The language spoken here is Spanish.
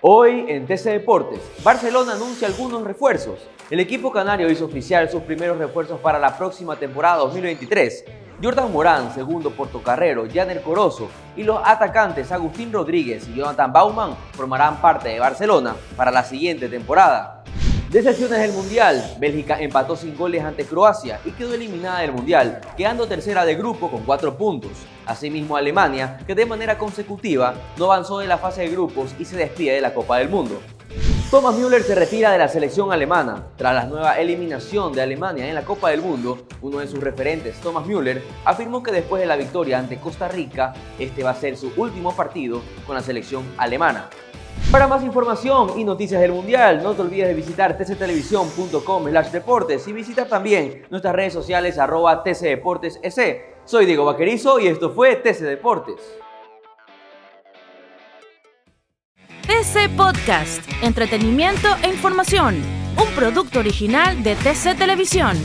Hoy en TC Deportes, Barcelona anuncia algunos refuerzos. El equipo canario hizo oficial sus primeros refuerzos para la próxima temporada 2023. Jordan Morán, segundo portocarrero, Janer Corozo y los atacantes Agustín Rodríguez y Jonathan Bauman formarán parte de Barcelona para la siguiente temporada. Decepciones del Mundial. Bélgica empató sin goles ante Croacia y quedó eliminada del Mundial, quedando tercera de grupo con cuatro puntos. Asimismo Alemania, que de manera consecutiva no avanzó de la fase de grupos y se despide de la Copa del Mundo. Thomas Müller se retira de la selección alemana. Tras la nueva eliminación de Alemania en la Copa del Mundo, uno de sus referentes, Thomas Müller, afirmó que después de la victoria ante Costa Rica, este va a ser su último partido con la selección alemana. Para más información y noticias del Mundial, no te olvides de visitar tctelevisión.com deportes y visita también nuestras redes sociales arroba tcdeportes Soy Diego Vaquerizo y esto fue TC Deportes. TC Podcast, entretenimiento e información, un producto original de TC Televisión.